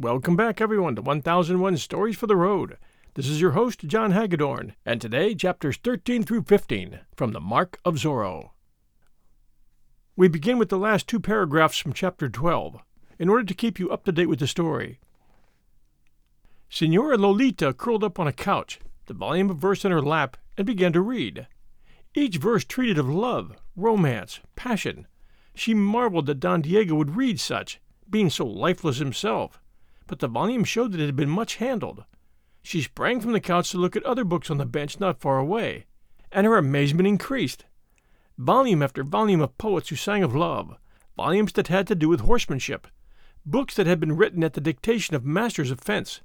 Welcome back, everyone, to 1001 Stories for the Road. This is your host, John Hagedorn, and today, chapters 13 through 15 from The Mark of Zorro. We begin with the last two paragraphs from chapter 12, in order to keep you up to date with the story. Signora Lolita curled up on a couch, the volume of verse in her lap, and began to read. Each verse treated of love, romance, passion. She marveled that Don Diego would read such, being so lifeless himself but the volume showed that it had been much handled. She sprang from the couch to look at other books on the bench not far away, and her amazement increased. Volume after volume of poets who sang of love, volumes that had to do with horsemanship, books that had been written at the dictation of masters of fence.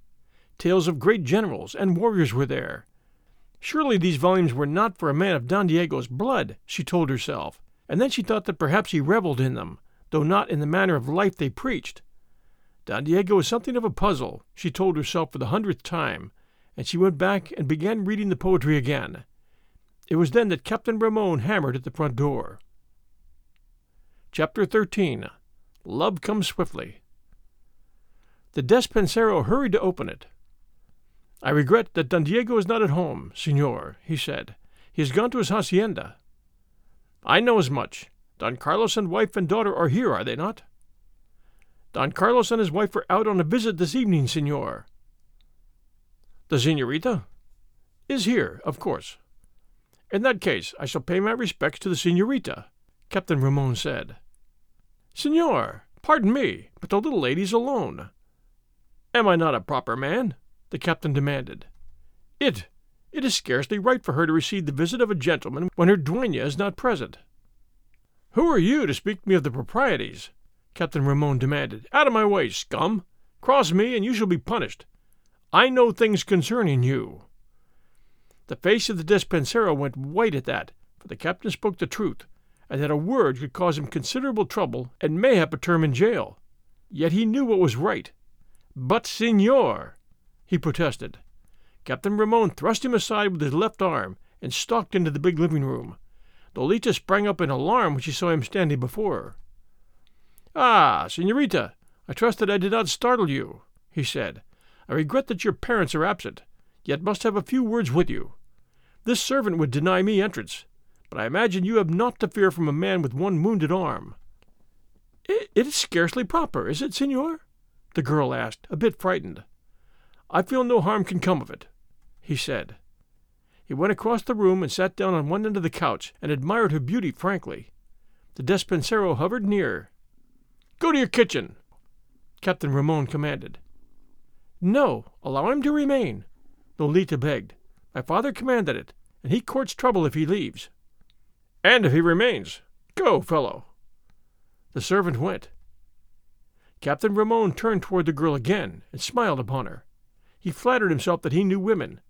Tales of great generals and warriors were there. Surely these volumes were not for a man of Don Diego's blood, she told herself, and then she thought that perhaps he reveled in them, though not in the manner of life they preached. Don Diego was something of a puzzle, she told herself for the hundredth time, and she went back and began reading the poetry again. It was then that Captain Ramon hammered at the front door. Chapter 13 Love Comes Swiftly. The despensero hurried to open it. I regret that Don Diego is not at home, senor, he said. He has gone to his hacienda. I know as much. Don Carlos and wife and daughter are here, are they not? Don Carlos and his wife are out on a visit this evening, senor. The senorita? Is here, of course. In that case, I shall pay my respects to the senorita, Captain Ramon said. Senor, pardon me, but the little lady's alone. Am I not a proper man? the captain demanded. It, it is scarcely right for her to receive the visit of a gentleman when her duenna is not present. Who are you to speak to me of the proprieties? Captain Ramon demanded. Out of my way, scum! Cross me, and you shall be punished. I know things concerning you. The face of the despensero went white at that, for the captain spoke the truth, and that a word could cause him considerable trouble and mayhap a term in jail. Yet he knew what was right. But, senor, he protested. Captain Ramon thrust him aside with his left arm and stalked into the big living room. Lolita sprang up in alarm when she saw him standing before her. Ah, senorita, I trust that I did not startle you, he said. I regret that your parents are absent, yet must have a few words with you. This servant would deny me entrance, but I imagine you have naught to fear from a man with one wounded arm. It, it is scarcely proper, is it, senor? the girl asked, a bit frightened. I feel no harm can come of it, he said. He went across the room and sat down on one end of the couch and admired her beauty frankly. The despensero hovered near, Go to your kitchen, Captain Ramon commanded. No, allow him to remain, Lolita begged. My father commanded it, and he courts trouble if he leaves. And if he remains. Go, fellow. The servant went. Captain Ramon turned toward the girl again and smiled upon her. He flattered himself that he knew women.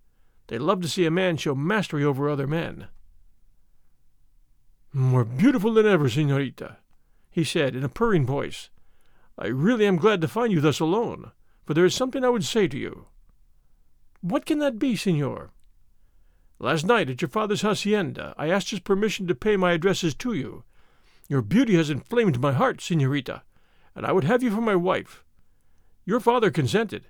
They love to see a man show mastery over other men. More beautiful than ever, senorita, he said in a purring voice. I really am glad to find you thus alone, for there is something I would say to you. What can that be, senor? Last night at your father's hacienda, I asked his permission to pay my addresses to you. Your beauty has inflamed my heart, senorita, and I would have you for my wife. Your father consented,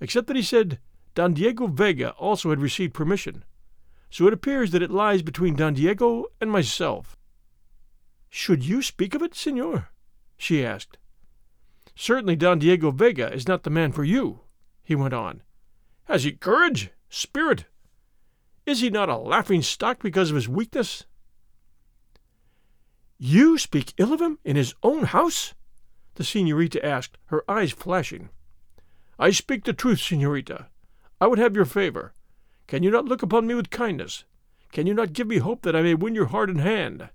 except that he said Don Diego Vega also had received permission. So it appears that it lies between Don Diego and myself. Should you speak of it, senor? she asked. Certainly Don Diego Vega is not the man for you, he went on. Has he courage, spirit? Is he not a laughing stock because of his weakness? You speak ill of him in his own house? the senorita asked, her eyes flashing. I speak the truth, senorita. I would have your favor. Can you not look upon me with kindness? Can you not give me hope that I may win your heart and hand?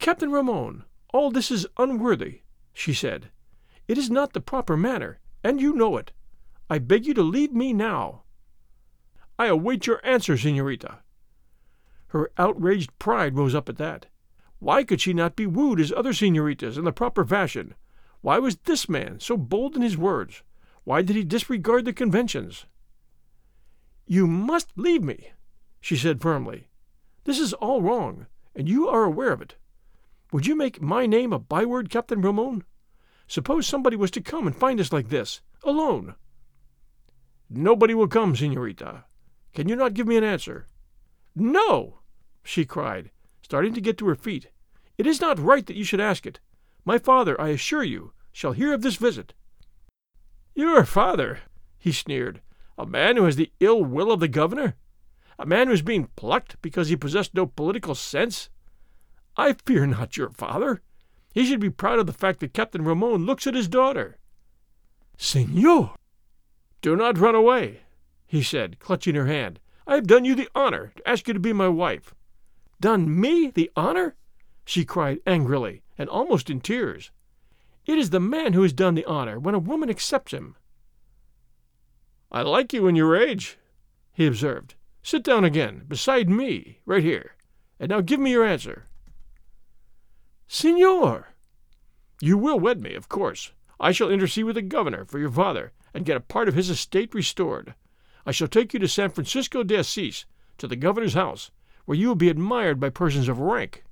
Captain Ramon, all this is unworthy, she said. It is not the proper manner, and you know it. I beg you to leave me now. I await your answer, senorita. Her outraged pride rose up at that. Why could she not be wooed as other senoritas in the proper fashion? Why was this man so bold in his words? Why did he disregard the conventions? You must leave me, she said firmly. This is all wrong, and you are aware of it. Would you make my name a byword, Captain Ramon? Suppose somebody was to come and find us like this, alone. Nobody will come, senorita. Can you not give me an answer? No, she cried, starting to get to her feet. It is not right that you should ask it. My father, I assure you, shall hear of this visit. Your father, he sneered, a man who has the ill will of the governor? A man who is being plucked because he possessed no political sense? I fear not your father. He should be proud of the fact that Captain Ramon looks at his daughter. Senor! Do not run away, he said, clutching her hand. I have done you the honor to ask you to be my wife. Done me the honor? she cried angrily, and almost in tears. It is the man who has done the honor when a woman accepts him. I like you in your age, he observed. Sit down again, beside me, right here, and now give me your answer. Signor! You will wed me, of course. I shall intercede with the governor for your father and get a part of his estate restored. I shall take you to San Francisco de Assis, to the governor's house, where you will be admired by persons of rank.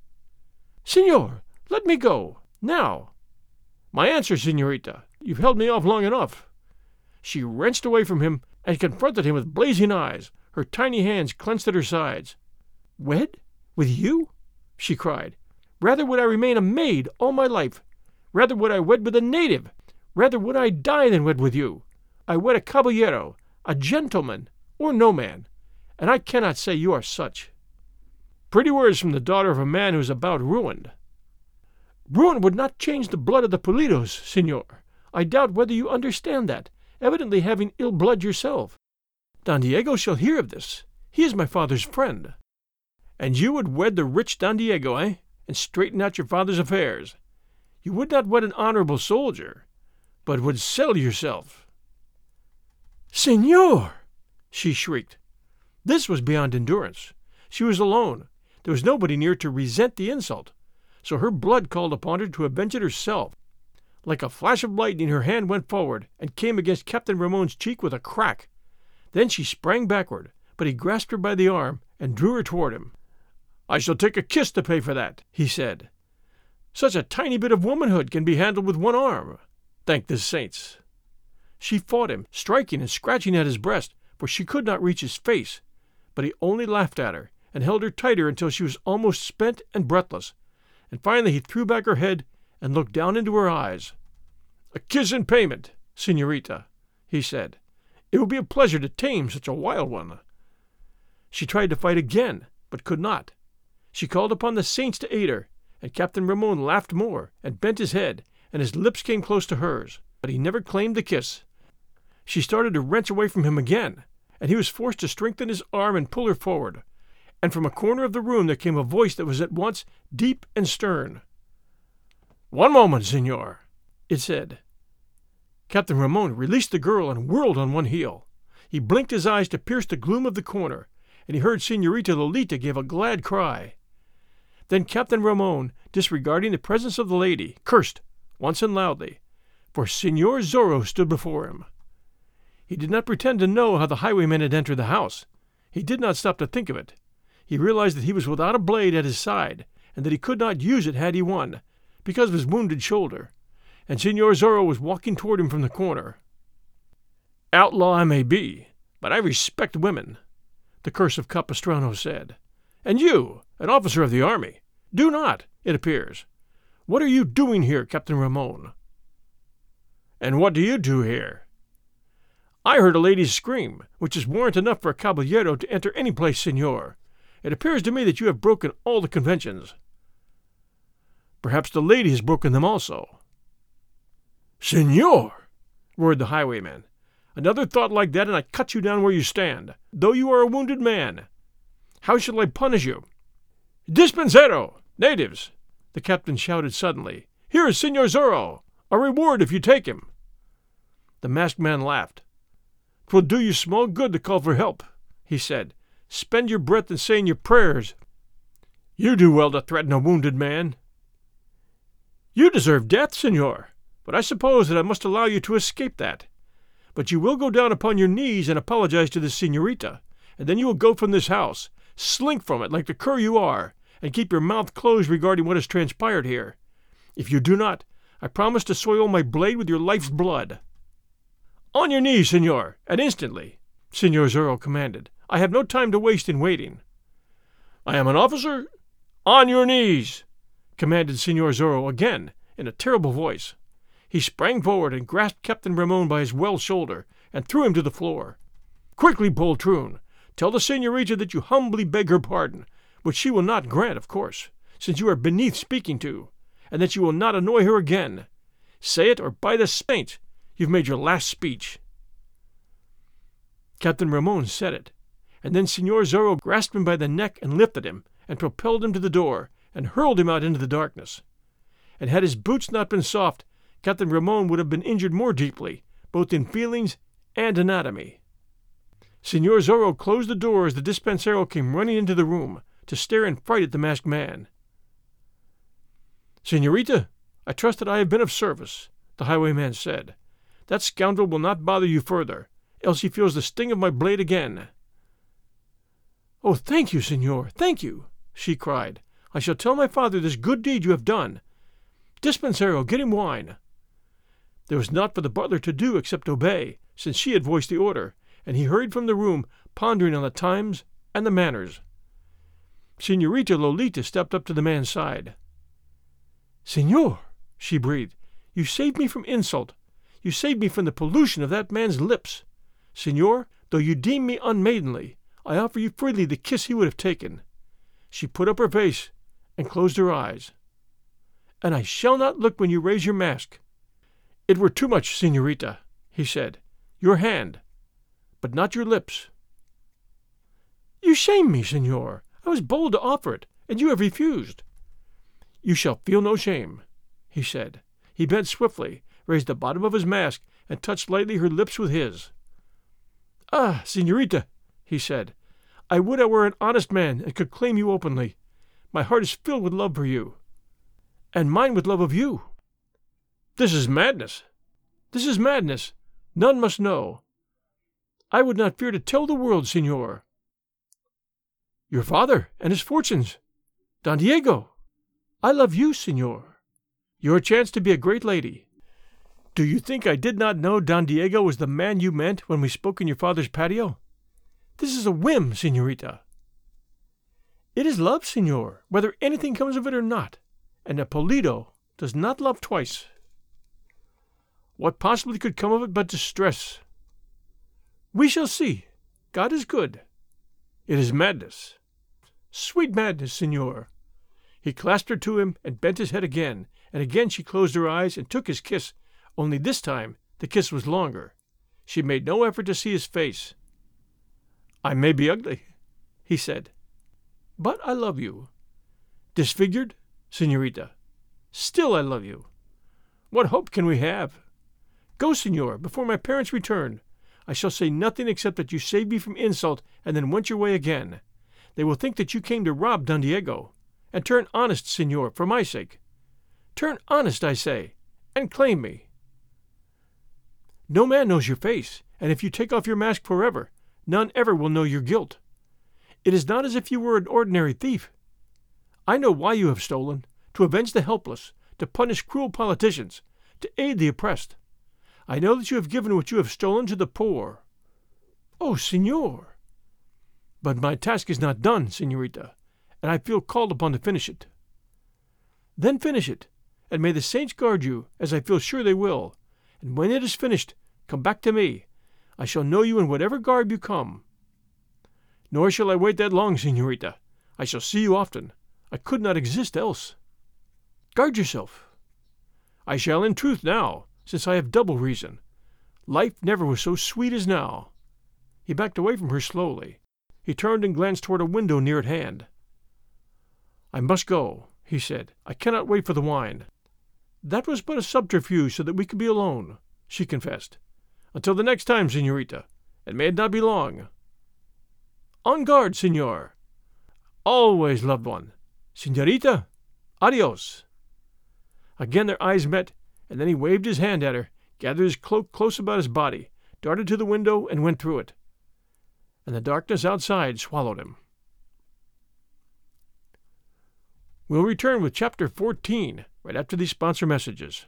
Signor, let me go, now. My answer, senorita. You've held me off long enough. She wrenched away from him and confronted him with blazing eyes, her tiny hands clenched at her sides. Wed? With you? she cried. Rather would I remain a maid all my life. Rather would I wed with a native. Rather would I die than wed with you. I wed a caballero, a gentleman, or no man, and I cannot say you are such. Pretty words from the daughter of a man who is about ruined. Ruin would not change the blood of the Pulidos, senor. I doubt whether you understand that, evidently having ill blood yourself. Don Diego shall hear of this. He is my father's friend. And you would wed the rich Don Diego, eh? And straighten out your father's affairs. You would not wed an honorable soldier, but would sell yourself. Senor! she shrieked. This was beyond endurance. She was alone. There was nobody near to resent the insult, so her blood called upon her to avenge it herself. Like a flash of lightning, her hand went forward and came against Captain Ramon's cheek with a crack. Then she sprang backward, but he grasped her by the arm and drew her toward him. I shall take a kiss to pay for that, he said. Such a tiny bit of womanhood can be handled with one arm. Thank the saints. She fought him, striking and scratching at his breast, for she could not reach his face, but he only laughed at her and held her tighter until she was almost spent and breathless, and finally he threw back her head and looked down into her eyes. A kiss in payment, senorita, he said. It will be a pleasure to tame such a wild one. She tried to fight again, but could not. She called upon the saints to aid her, and Captain Ramon laughed more and bent his head, and his lips came close to hers, but he never claimed the kiss. She started to wrench away from him again, and he was forced to strengthen his arm and pull her forward. And from a corner of the room there came a voice that was at once deep and stern. One moment, senor, it said. Captain Ramon released the girl and whirled on one heel. He blinked his eyes to pierce the gloom of the corner, and he heard Senorita Lolita give a glad cry. Then Captain Ramon, disregarding the presence of the lady, cursed, once and loudly, for Senor Zorro stood before him. He did not pretend to know how the highwayman had entered the house. He did not stop to think of it. He realized that he was without a blade at his side, and that he could not use it had he won, because of his wounded shoulder, and Senor Zorro was walking toward him from the corner. Outlaw I may be, but I respect women, the curse of Capistrano said. And you, an officer of the army, do not, it appears. What are you doing here, Captain Ramon? And what do you do here? I heard a lady's scream, which is warrant enough for a caballero to enter any place, senor. It appears to me that you have broken all the conventions. Perhaps the lady has broken them also. Senor! roared the highwayman. Another thought like that, and I cut you down where you stand, though you are a wounded man. How shall I punish you? Despensero! Natives! The captain shouted suddenly. Here is Senor Zorro! A reward if you take him! The masked man laughed. "'Twill do you small good to call for help, he said. Spend your breath in saying your prayers. You do well to threaten a wounded man. You deserve death, senor, but I suppose that I must allow you to escape that. But you will go down upon your knees and apologize to the senorita, and then you will go from this house, slink from it like the cur you are, and keep your mouth closed regarding what has transpired here. If you do not, I promise to soil my blade with your life's blood. On your knees, senor, and instantly, Senor Zorro commanded. I have no time to waste in waiting. I am an officer. On your knees, commanded Senor Zorro again, in a terrible voice. He sprang forward and grasped Captain Ramon by his well shoulder and threw him to the floor. Quickly, poltroon, tell the senorita that you humbly beg her pardon, which she will not grant, of course, since you are beneath speaking to, and that you will not annoy her again. Say it, or by the saint, you've made your last speech. Captain Ramon said it, and then Signor Zorro grasped him by the neck and lifted him, and propelled him to the door, and hurled him out into the darkness. And had his boots not been soft, Captain Ramon would have been injured more deeply, both in feelings and anatomy. Signor Zorro closed the door as the despensero came running into the room to stare in fright at the masked man. Senorita, I trust that I have been of service, the highwayman said. That scoundrel will not bother you further, else he feels the sting of my blade again. Oh, thank you, senor, thank you, she cried. I shall tell my father this good deed you have done. Despensero, get him wine. There was naught for the butler to do except obey, since she had voiced the order, and he hurried from the room, pondering on the times and the manners. Senorita Lolita stepped up to the man's side. Senor, she breathed, you saved me from insult. You saved me from the pollution of that man's lips. Senor, though you deem me unmaidenly, I offer you freely the kiss he would have taken. She put up her face and closed her eyes. And I shall not look when you raise your mask. It were too much, senorita, he said. Your hand, but not your lips. You shame me, senor. I was bold to offer it, and you have refused. You shall feel no shame, he said. He bent swiftly, raised the bottom of his mask, and touched lightly her lips with his. Ah, senorita, he said, I would I were an honest man and could claim you openly. My heart is filled with love for you, and mine with love of you. This is madness. This is madness. None must know. I would not fear to tell the world, senor. Your father and his fortunes. Don Diego. I love you, senor. Your chance to be a great lady. Do you think I did not know Don Diego was the man you meant when we spoke in your father's patio? This is a whim, senorita. It is love, senor, whether anything comes of it or not, and Polito does not love twice. What possibly could come of it but distress? We shall see. God is good. It is madness. Sweet madness, senor. He clasped her to him and bent his head again, and again she closed her eyes and took his kiss, only this time the kiss was longer. She made no effort to see his face. I may be ugly, he said, but I love you. Disfigured, senorita, still I love you. What hope can we have? Go, senor, before my parents return. I shall say nothing except that you saved me from insult and then went your way again. They will think that you came to rob Don Diego. And turn honest, senor, for my sake. Turn honest, I say, and claim me. No man knows your face, and if you take off your mask forever, none ever will know your guilt. It is not as if you were an ordinary thief. I know why you have stolen to avenge the helpless, to punish cruel politicians, to aid the oppressed. I know that you have given what you have stolen to the poor. Oh, senor! But my task is not done, senorita, and I feel called upon to finish it. Then finish it, and may the saints guard you, as I feel sure they will. And when it is finished, come back to me. I shall know you in whatever garb you come. Nor shall I wait that long, senorita. I shall see you often. I could not exist else. Guard yourself. I shall in truth now, since I have double reason. Life never was so sweet as now. He backed away from her slowly. He turned and glanced toward a window near at hand. I must go, he said. I cannot wait for the wine. That was but a subterfuge so that we could be alone, she confessed. Until the next time, senorita, It may not be long. On guard, senor. Always, loved one. Senorita, adios. Again their eyes met, and then he waved his hand at her, gathered his cloak close about his body, darted to the window, and went through it. And the darkness outside swallowed him. We'll return with Chapter 14 right after these sponsor messages.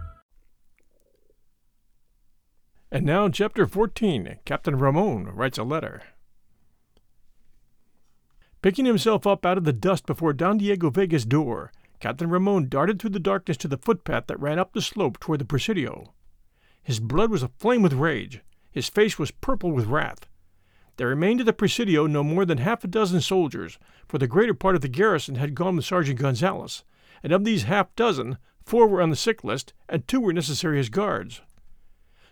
And now, Chapter 14 Captain Ramon writes a letter. Picking himself up out of the dust before Don Diego Vega's door, Captain Ramon darted through the darkness to the footpath that ran up the slope toward the Presidio. His blood was aflame with rage. His face was purple with wrath. There remained at the Presidio no more than half a dozen soldiers, for the greater part of the garrison had gone with Sergeant Gonzales, and of these half dozen, four were on the sick list and two were necessary as guards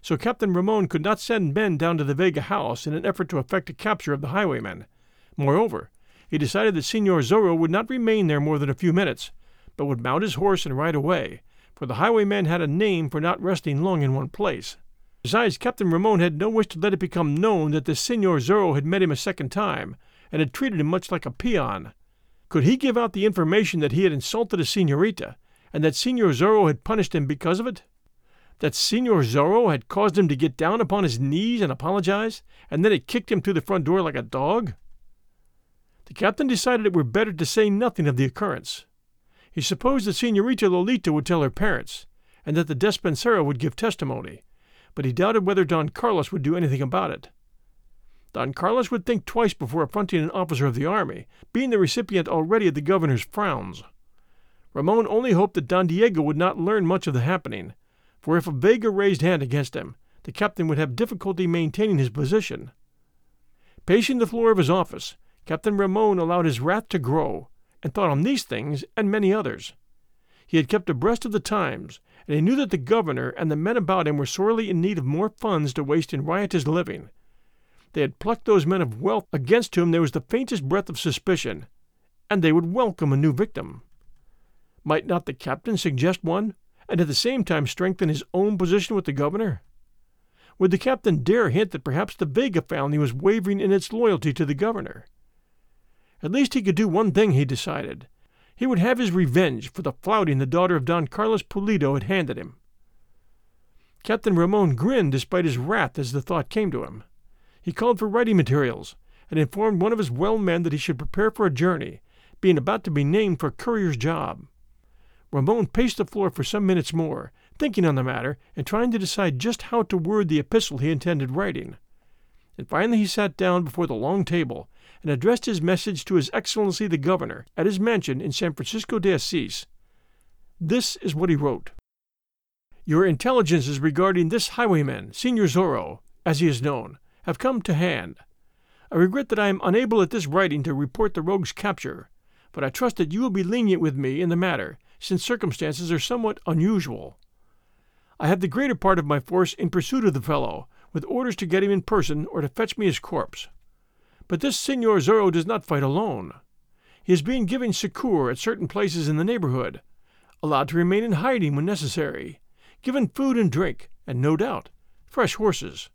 so Captain Ramon could not send men down to the Vega house in an effort to effect a capture of the highwaymen. Moreover, he decided that Senor Zorro would not remain there more than a few minutes, but would mount his horse and ride away, for the highwaymen had a name for not resting long in one place. Besides, Captain Ramon had no wish to let it become known that this Senor Zorro had met him a second time, and had treated him much like a peon. Could he give out the information that he had insulted a senorita, and that Senor Zorro had punished him because of it? That Senor Zorro had caused him to get down upon his knees and apologize, and then had kicked him through the front door like a dog? The captain decided it were better to say nothing of the occurrence. He supposed that Senorita Lolita would tell her parents, and that the Despensero would give testimony, but he doubted whether Don Carlos would do anything about it. Don Carlos would think twice before affronting an officer of the army, being the recipient already of the governor's frowns. Ramon only hoped that Don Diego would not learn much of the happening, for if a Vega raised hand against him, the captain would have difficulty maintaining his position. Pacing the floor of his office, Captain Ramon allowed his wrath to grow, and thought on these things and many others. He had kept abreast of the times, and he knew that the governor and the men about him were sorely in need of more funds to waste in riotous living. They had plucked those men of wealth against whom there was the faintest breath of suspicion, and they would welcome a new victim. Might not the captain suggest one and at the same time strengthen his own position with the governor? Would the captain dare hint that perhaps the Vega family was wavering in its loyalty to the governor? At least he could do one thing, he decided. He would have his revenge for the flouting the daughter of Don Carlos Pulido had handed him. Captain Ramon grinned despite his wrath as the thought came to him. He called for writing materials, and informed one of his well men that he should prepare for a journey, being about to be named for a courier's job. Ramon paced the floor for some minutes more, thinking on the matter and trying to decide just how to word the epistle he intended writing. And finally he sat down before the long table and addressed his message to His Excellency the Governor at his mansion in San Francisco de Assis. This is what he wrote. Your intelligences regarding this highwayman, Senor Zorro, as he is known, have come to hand. I regret that I am unable at this writing to report the rogue's capture, but I trust that you will be lenient with me in the matter since circumstances are somewhat unusual. I have the greater part of my force in pursuit of the fellow, with orders to get him in person or to fetch me his corpse. But this Senor Zorro does not fight alone. He is being given succour at certain places in the neighborhood, allowed to remain in hiding when necessary, given food and drink, and no doubt, fresh horses.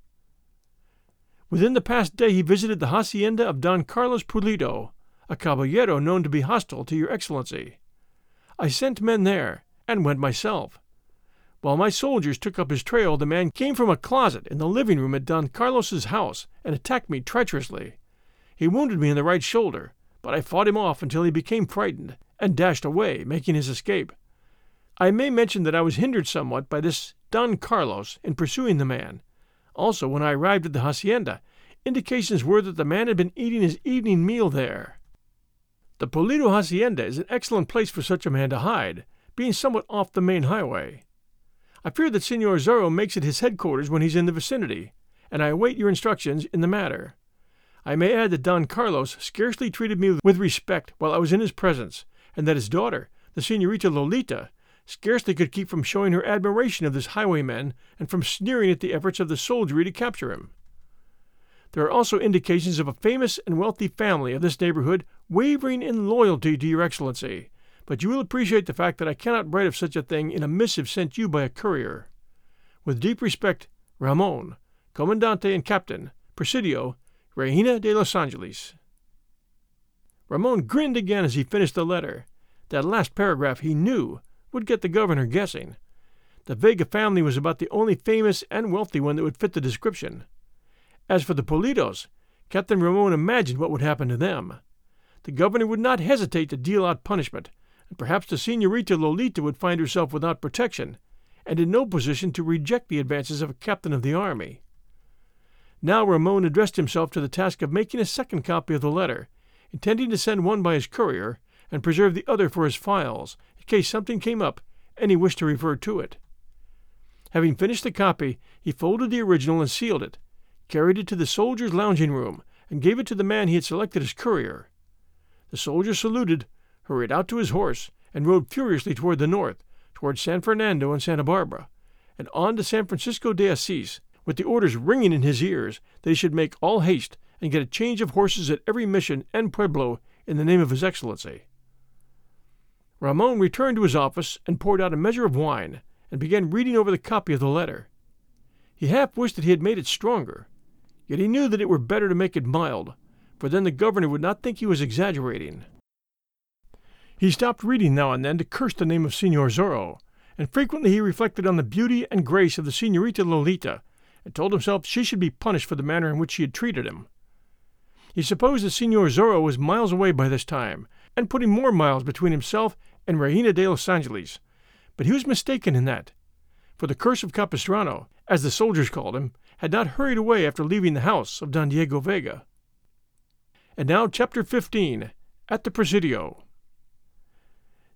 Within the past day he visited the hacienda of Don Carlos Pulido, a caballero known to be hostile to your excellency. I sent men there, and went myself. While my soldiers took up his trail, the man came from a closet in the living room at Don Carlos's house and attacked me treacherously. He wounded me in the right shoulder, but I fought him off until he became frightened and dashed away, making his escape. I may mention that I was hindered somewhat by this Don Carlos in pursuing the man. Also, when I arrived at the hacienda, indications were that the man had been eating his evening meal there. The Pulido hacienda is an excellent place for such a man to hide, being somewhat off the main highway. I fear that Senor Zorro makes it his headquarters when he's in the vicinity, and I await your instructions in the matter. I may add that Don Carlos scarcely treated me with respect while I was in his presence, and that his daughter, the Senorita Lolita, scarcely could keep from showing her admiration of this highwayman and from sneering at the efforts of the soldiery to capture him. There are also indications of a famous and wealthy family of this neighborhood wavering in loyalty to your Excellency, but you will appreciate the fact that I cannot write of such a thing in a missive sent you by a courier. With deep respect, Ramon, Commandante and Captain, Presidio, Reina de los Angeles. Ramon grinned again as he finished the letter. That last paragraph, he knew, would get the governor guessing. The Vega family was about the only famous and wealthy one that would fit the description. As for the Pulidos, Captain Ramon imagined what would happen to them. The governor would not hesitate to deal out punishment, and perhaps the Senorita Lolita would find herself without protection, and in no position to reject the advances of a captain of the army. Now Ramon addressed himself to the task of making a second copy of the letter, intending to send one by his courier and preserve the other for his files in case something came up and he wished to refer to it. Having finished the copy, he folded the original and sealed it, carried it to the soldier's lounging room, and gave it to the man he had selected as courier. The soldier saluted, hurried out to his horse, and rode furiously toward the north, toward San Fernando and Santa Barbara, and on to San Francisco de Assis, with the orders ringing in his ears that he should make all haste and get a change of horses at every mission and pueblo in the name of His Excellency. Ramon returned to his office and poured out a measure of wine and began reading over the copy of the letter. He half wished that he had made it stronger, yet he knew that it were better to make it mild, for then the governor would not think he was exaggerating. He stopped reading now and then to curse the name of Senor Zorro, and frequently he reflected on the beauty and grace of the Senorita Lolita, and told himself she should be punished for the manner in which she had treated him. He supposed that Senor Zorro was miles away by this time, and putting more miles between himself and Reina de los Angeles, but he was mistaken in that, for the curse of Capistrano, as the soldiers called him, had not hurried away after leaving the house of Don Diego Vega. And now, chapter 15 At the Presidio.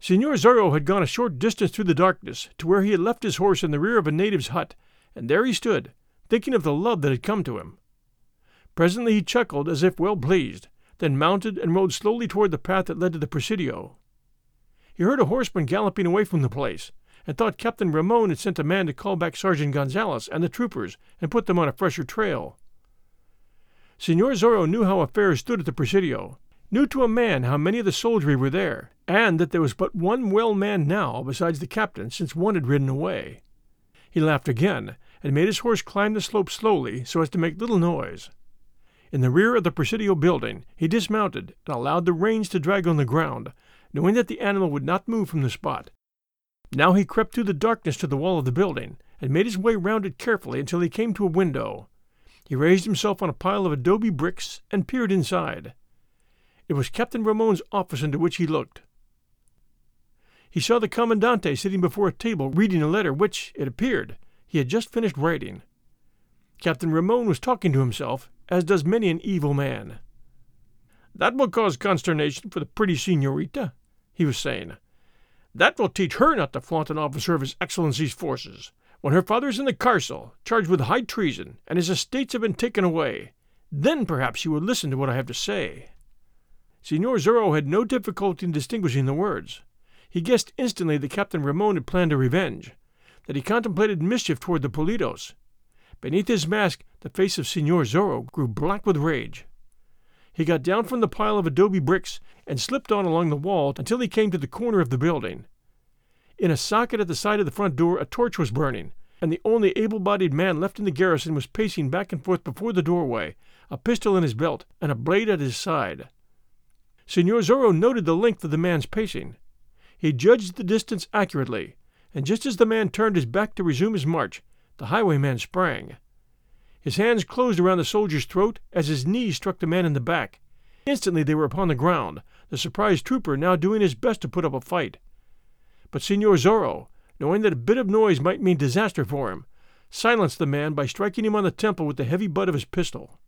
Senor Zorro had gone a short distance through the darkness to where he had left his horse in the rear of a native's hut, and there he stood, thinking of the love that had come to him. Presently he chuckled as if well pleased, then mounted and rode slowly toward the path that led to the Presidio. He heard a horseman galloping away from the place, and thought Captain Ramon had sent a man to call back Sergeant Gonzales and the troopers and put them on a fresher trail. Senor Zorro knew how affairs stood at the Presidio, knew to a man how many of the soldiery were there, and that there was but one well man now besides the captain, since one had ridden away. He laughed again, and made his horse climb the slope slowly so as to make little noise. In the rear of the Presidio building, he dismounted and allowed the reins to drag on the ground, knowing that the animal would not move from the spot. Now he crept through the darkness to the wall of the building, and made his way round it carefully until he came to a window. He raised himself on a pile of adobe bricks and peered inside. It was Captain Ramon's office into which he looked. He saw the Commandante sitting before a table reading a letter which, it appeared, he had just finished writing. Captain Ramon was talking to himself, as does many an evil man. That will cause consternation for the pretty senorita, he was saying. That will teach her not to flaunt an officer of His Excellency's forces. When her father is in the carcel, charged with high treason, and his estates have been taken away, then perhaps she will listen to what I have to say. Signor Zorro had no difficulty in distinguishing the words. He guessed instantly that Captain Ramon had planned a revenge, that he contemplated mischief toward the Pulidos. Beneath his mask, the face of Signor Zorro grew black with rage. He got down from the pile of adobe bricks and slipped on along the wall until he came to the corner of the building. In a socket at the side of the front door, a torch was burning, and the only able bodied man left in the garrison was pacing back and forth before the doorway, a pistol in his belt and a blade at his side. Senor Zorro noted the length of the man's pacing. He judged the distance accurately, and just as the man turned his back to resume his march, the highwayman sprang. His hands closed around the soldier's throat as his knees struck the man in the back, Instantly they were upon the ground, the surprised trooper now doing his best to put up a fight. But Signor Zorro, knowing that a bit of noise might mean disaster for him, silenced the man by striking him on the temple with the heavy butt of his pistol.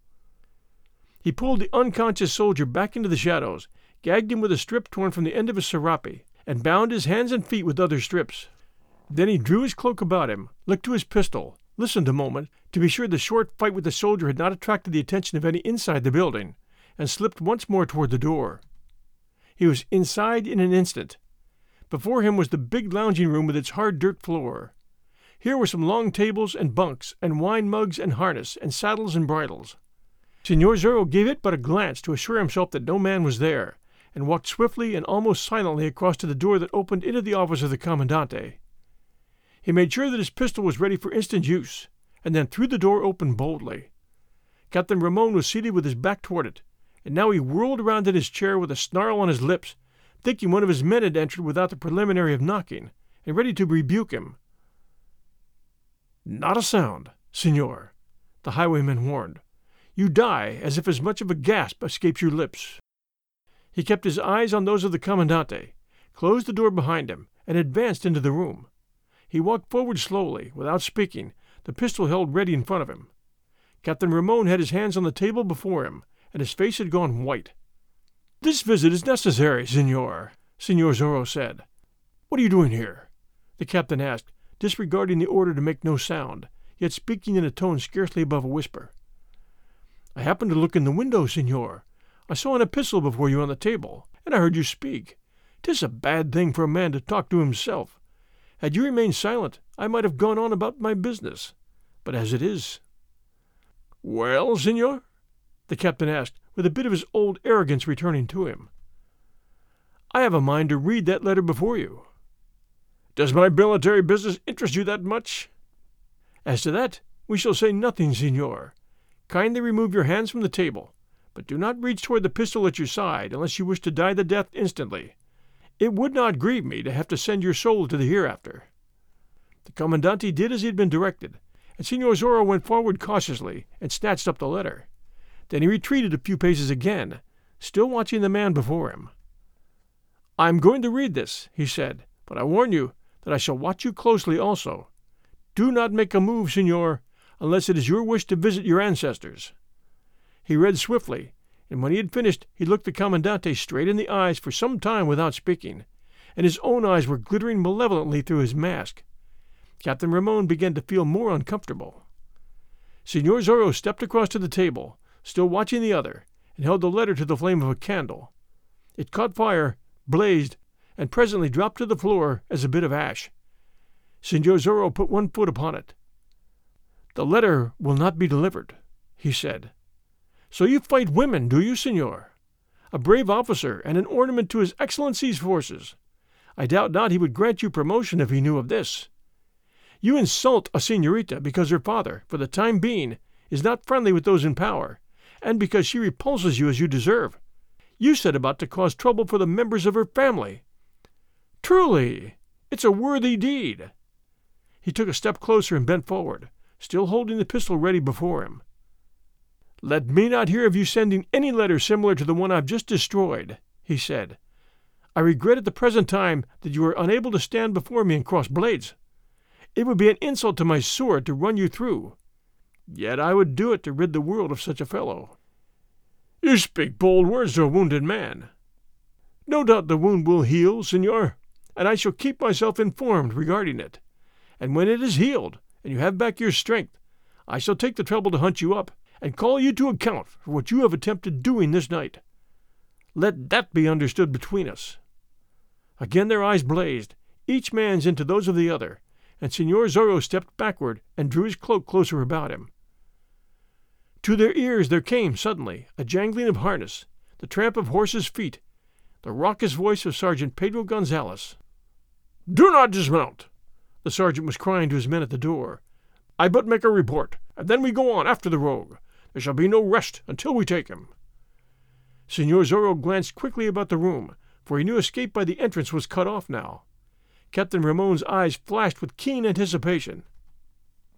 He pulled the unconscious soldier back into the shadows, gagged him with a strip torn from the end of his serape, and bound his hands and feet with other strips. Then he drew his cloak about him, looked to his pistol, listened a moment to be sure the short fight with the soldier had not attracted the attention of any inside the building, and slipped once more toward the door. He was inside in an instant. Before him was the big lounging room with its hard dirt floor. Here were some long tables and bunks, and wine mugs and harness, and saddles and bridles. Signor Zorro gave it but a glance to assure himself that no man was there, and walked swiftly and almost silently across to the door that opened into the office of the Commandante. He made sure that his pistol was ready for instant use, and then threw the door open boldly. Captain Ramon was seated with his back toward it, and now he whirled around in his chair with a snarl on his lips, thinking one of his men had entered without the preliminary of knocking, and ready to rebuke him. Not a sound, senor, the highwayman warned. You die as if as much of a gasp escapes your lips. He kept his eyes on those of the Commandante, closed the door behind him, and advanced into the room. He walked forward slowly, without speaking, the pistol held ready in front of him. Captain Ramon had his hands on the table before him, and his face had gone white. This visit is necessary, senor, Senor Zorro said. What are you doing here? The captain asked, disregarding the order to make no sound, yet speaking in a tone scarcely above a whisper. I happened to look in the window, senor. I saw an epistle before you on the table, and I heard you speak. 'Tis a bad thing for a man to talk to himself. Had you remained silent, I might have gone on about my business. But as it is. Well, senor? the captain asked, with a bit of his old arrogance returning to him. I have a mind to read that letter before you. Does my military business interest you that much? As to that, we shall say nothing, signor. Kindly remove your hands from the table, but do not reach toward the pistol at your side unless you wish to die the death instantly. It would not grieve me to have to send your soul to the hereafter. The Commandante did as he had been directed, and Signor Zorro went forward cautiously and snatched up the letter. Then he retreated a few paces again, still watching the man before him. I am going to read this, he said, but I warn you that I shall watch you closely also. Do not make a move, Signor, unless it is your wish to visit your ancestors. He read swiftly, and when he had finished he looked the Commandante straight in the eyes for some time without speaking, and his own eyes were glittering malevolently through his mask. Captain Ramon began to feel more uncomfortable. Signor Zorro stepped across to the table, still watching the other, and held the letter to the flame of a candle. It caught fire, blazed, and presently dropped to the floor as a bit of ash. Signor Zorro put one foot upon it. The letter will not be delivered, he said. So you fight women, do you, senor? A brave officer and an ornament to His Excellency's forces. I doubt not he would grant you promotion if he knew of this. You insult a senorita because her father, for the time being, is not friendly with those in power, and because she repulses you as you deserve. You set about to cause trouble for the members of her family. Truly, it's a worthy deed. He took a step closer and bent forward, still holding the pistol ready before him. Let me not hear of you sending any letter similar to the one I've just destroyed, he said. I regret at the present time that you are unable to stand before me and cross blades. It would be an insult to my sword to run you through. Yet I would do it to rid the world of such a fellow. You speak bold words to a wounded man. No doubt the wound will heal, senor, and I shall keep myself informed regarding it. And when it is healed, and you have back your strength, I shall take the trouble to hunt you up and call you to account for what you have attempted doing this night. Let that be understood between us. Again their eyes blazed, each man's into those of the other, and Senor Zorro stepped backward and drew his cloak closer about him. To their ears there came suddenly a jangling of harness, the tramp of horses' feet, the raucous voice of Sergeant Pedro Gonzales. Do not dismount! The sergeant was crying to his men at the door. I but make a report, and then we go on after the rogue. There shall be no rest until we take him. Signor Zorro glanced quickly about the room, for he knew escape by the entrance was cut off now. Captain Ramon's eyes flashed with keen anticipation.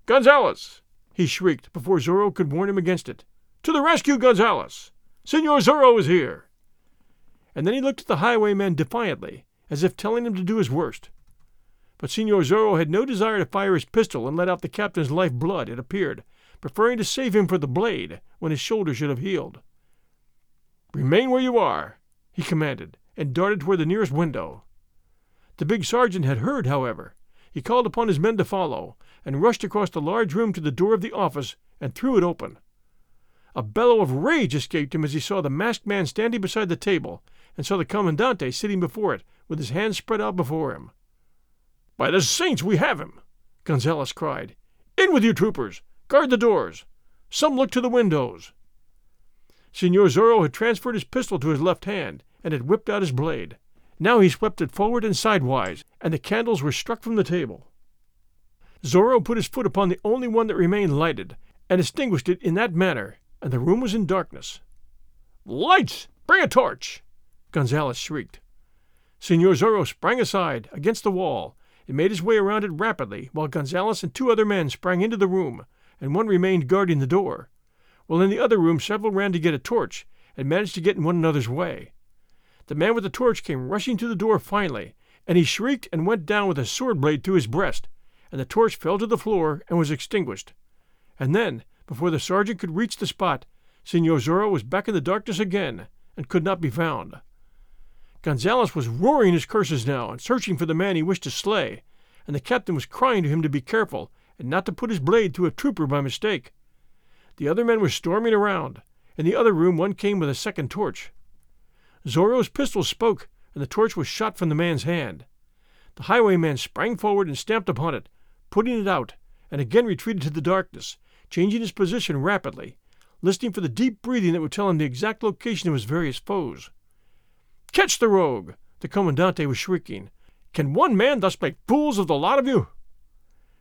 Gonzales! He shrieked before Zorro could warn him against it. To the rescue, Gonzales! Senor Zorro is here! And then he looked at the highwayman defiantly, as if telling him to do his worst. But Senor Zorro had no desire to fire his pistol and let out the captain's life blood, it appeared, preferring to save him for the blade when his shoulder should have healed. Remain where you are, he commanded, and darted toward the nearest window. The big sergeant had heard, however. He called upon his men to follow, and rushed across the large room to the door of the office and threw it open. A bellow of rage escaped him as he saw the masked man standing beside the table and saw the commandante sitting before it with his hands spread out before him. By the saints, we have him! Gonzales cried. In with you, troopers! Guard the doors! Some look to the windows! Senor Zorro had transferred his pistol to his left hand and had whipped out his blade. Now he swept it forward and sidewise, and the candles were struck from the table. Zorro put his foot upon the only one that remained lighted, and extinguished it in that manner, and the room was in darkness. Lights! Bring a torch! Gonzales shrieked. Senor Zorro sprang aside, against the wall, and made his way around it rapidly, while Gonzales and two other men sprang into the room, and one remained guarding the door, while in the other room several ran to get a torch, and managed to get in one another's way. The man with the torch came rushing to the door finally, and he shrieked and went down with a sword blade through his breast, and the torch fell to the floor and was extinguished. And then, before the sergeant could reach the spot, Senor Zorro was back in the darkness again, and could not be found. Gonzales was roaring his curses now and searching for the man he wished to slay, and the captain was crying to him to be careful and not to put his blade through a trooper by mistake. The other men were storming around. In the other room one came with a second torch. Zorro's pistol spoke, and the torch was shot from the man's hand. The highwayman sprang forward and stamped upon it, putting it out, and again retreated to the darkness, changing his position rapidly, listening for the deep breathing that would tell him the exact location of his various foes. Catch the rogue! The commandante was shrieking. Can one man thus make fools of the lot of you?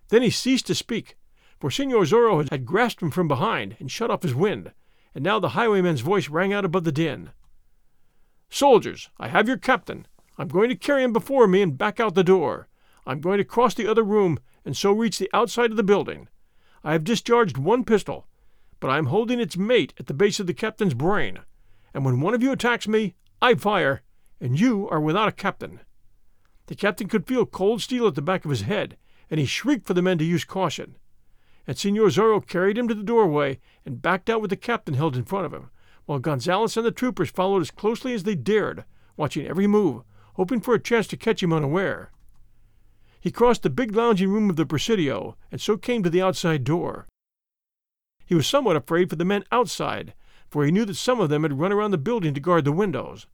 Then he ceased to speak, for Senor Zorro had grasped him from behind and shut off his wind, and now the highwayman's voice rang out above the din. Soldiers, I have your captain. I'm going to carry him before me and back out the door. I'm going to cross the other room and so reach the outside of the building. I have discharged one pistol, but I am holding its mate at the base of the captain's brain, and when one of you attacks me, I fire, and you are without a captain. The captain could feel cold steel at the back of his head, and he shrieked for the men to use caution. And Senor Zorro carried him to the doorway and backed out with the captain held in front of him while Gonzales and the troopers followed as closely as they dared, watching every move, hoping for a chance to catch him unaware. He crossed the big lounging room of the Presidio, and so came to the outside door. He was somewhat afraid for the men outside, for he knew that some of them had run around the building to guard the windows.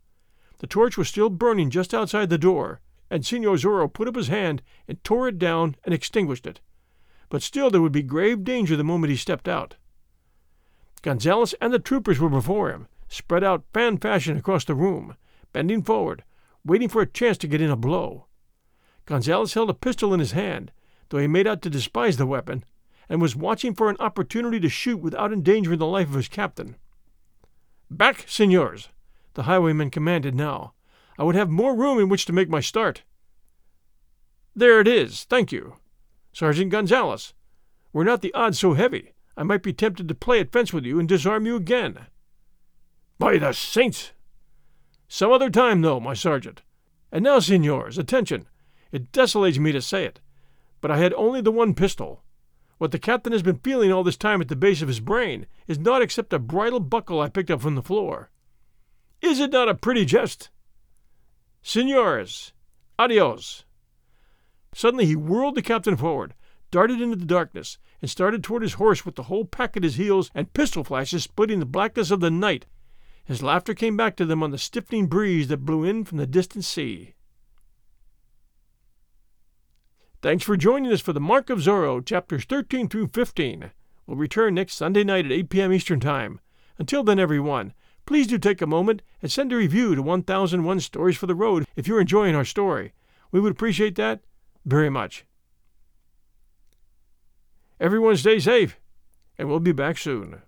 The torch was still burning just outside the door, and Senor Zorro put up his hand and tore it down and extinguished it. But still there would be grave danger the moment he stepped out. Gonzales and the troopers were before him, spread out fan fashion across the room, bending forward, waiting for a chance to get in a blow. Gonzales held a pistol in his hand, though he made out to despise the weapon, and was watching for an opportunity to shoot without endangering the life of his captain. Back, senors! the highwayman commanded now. I would have more room in which to make my start. There it is, thank you. Sergeant Gonzales, were not the odds so heavy, I might be tempted to play at fence with you and disarm you again. By the saints! Some other time, though, my sergeant. And now, signors, attention! It desolates me to say it, but I had only the one pistol. What the captain has been feeling all this time at the base of his brain is naught except a bridle buckle I picked up from the floor. Is it not a pretty jest? Signores, adios! Suddenly he whirled the captain forward, darted into the darkness, and started toward his horse with the whole pack at his heels and pistol flashes splitting the blackness of the night. His laughter came back to them on the stiffening breeze that blew in from the distant sea. Thanks for joining us for the Mark of Zorro, chapters 13 through 15. We'll return next Sunday night at 8 p.m. Eastern Time. Until then, everyone, please do take a moment and send a review to 1001 Stories for the Road if you're enjoying our story. We would appreciate that very much. Everyone stay safe, and we'll be back soon.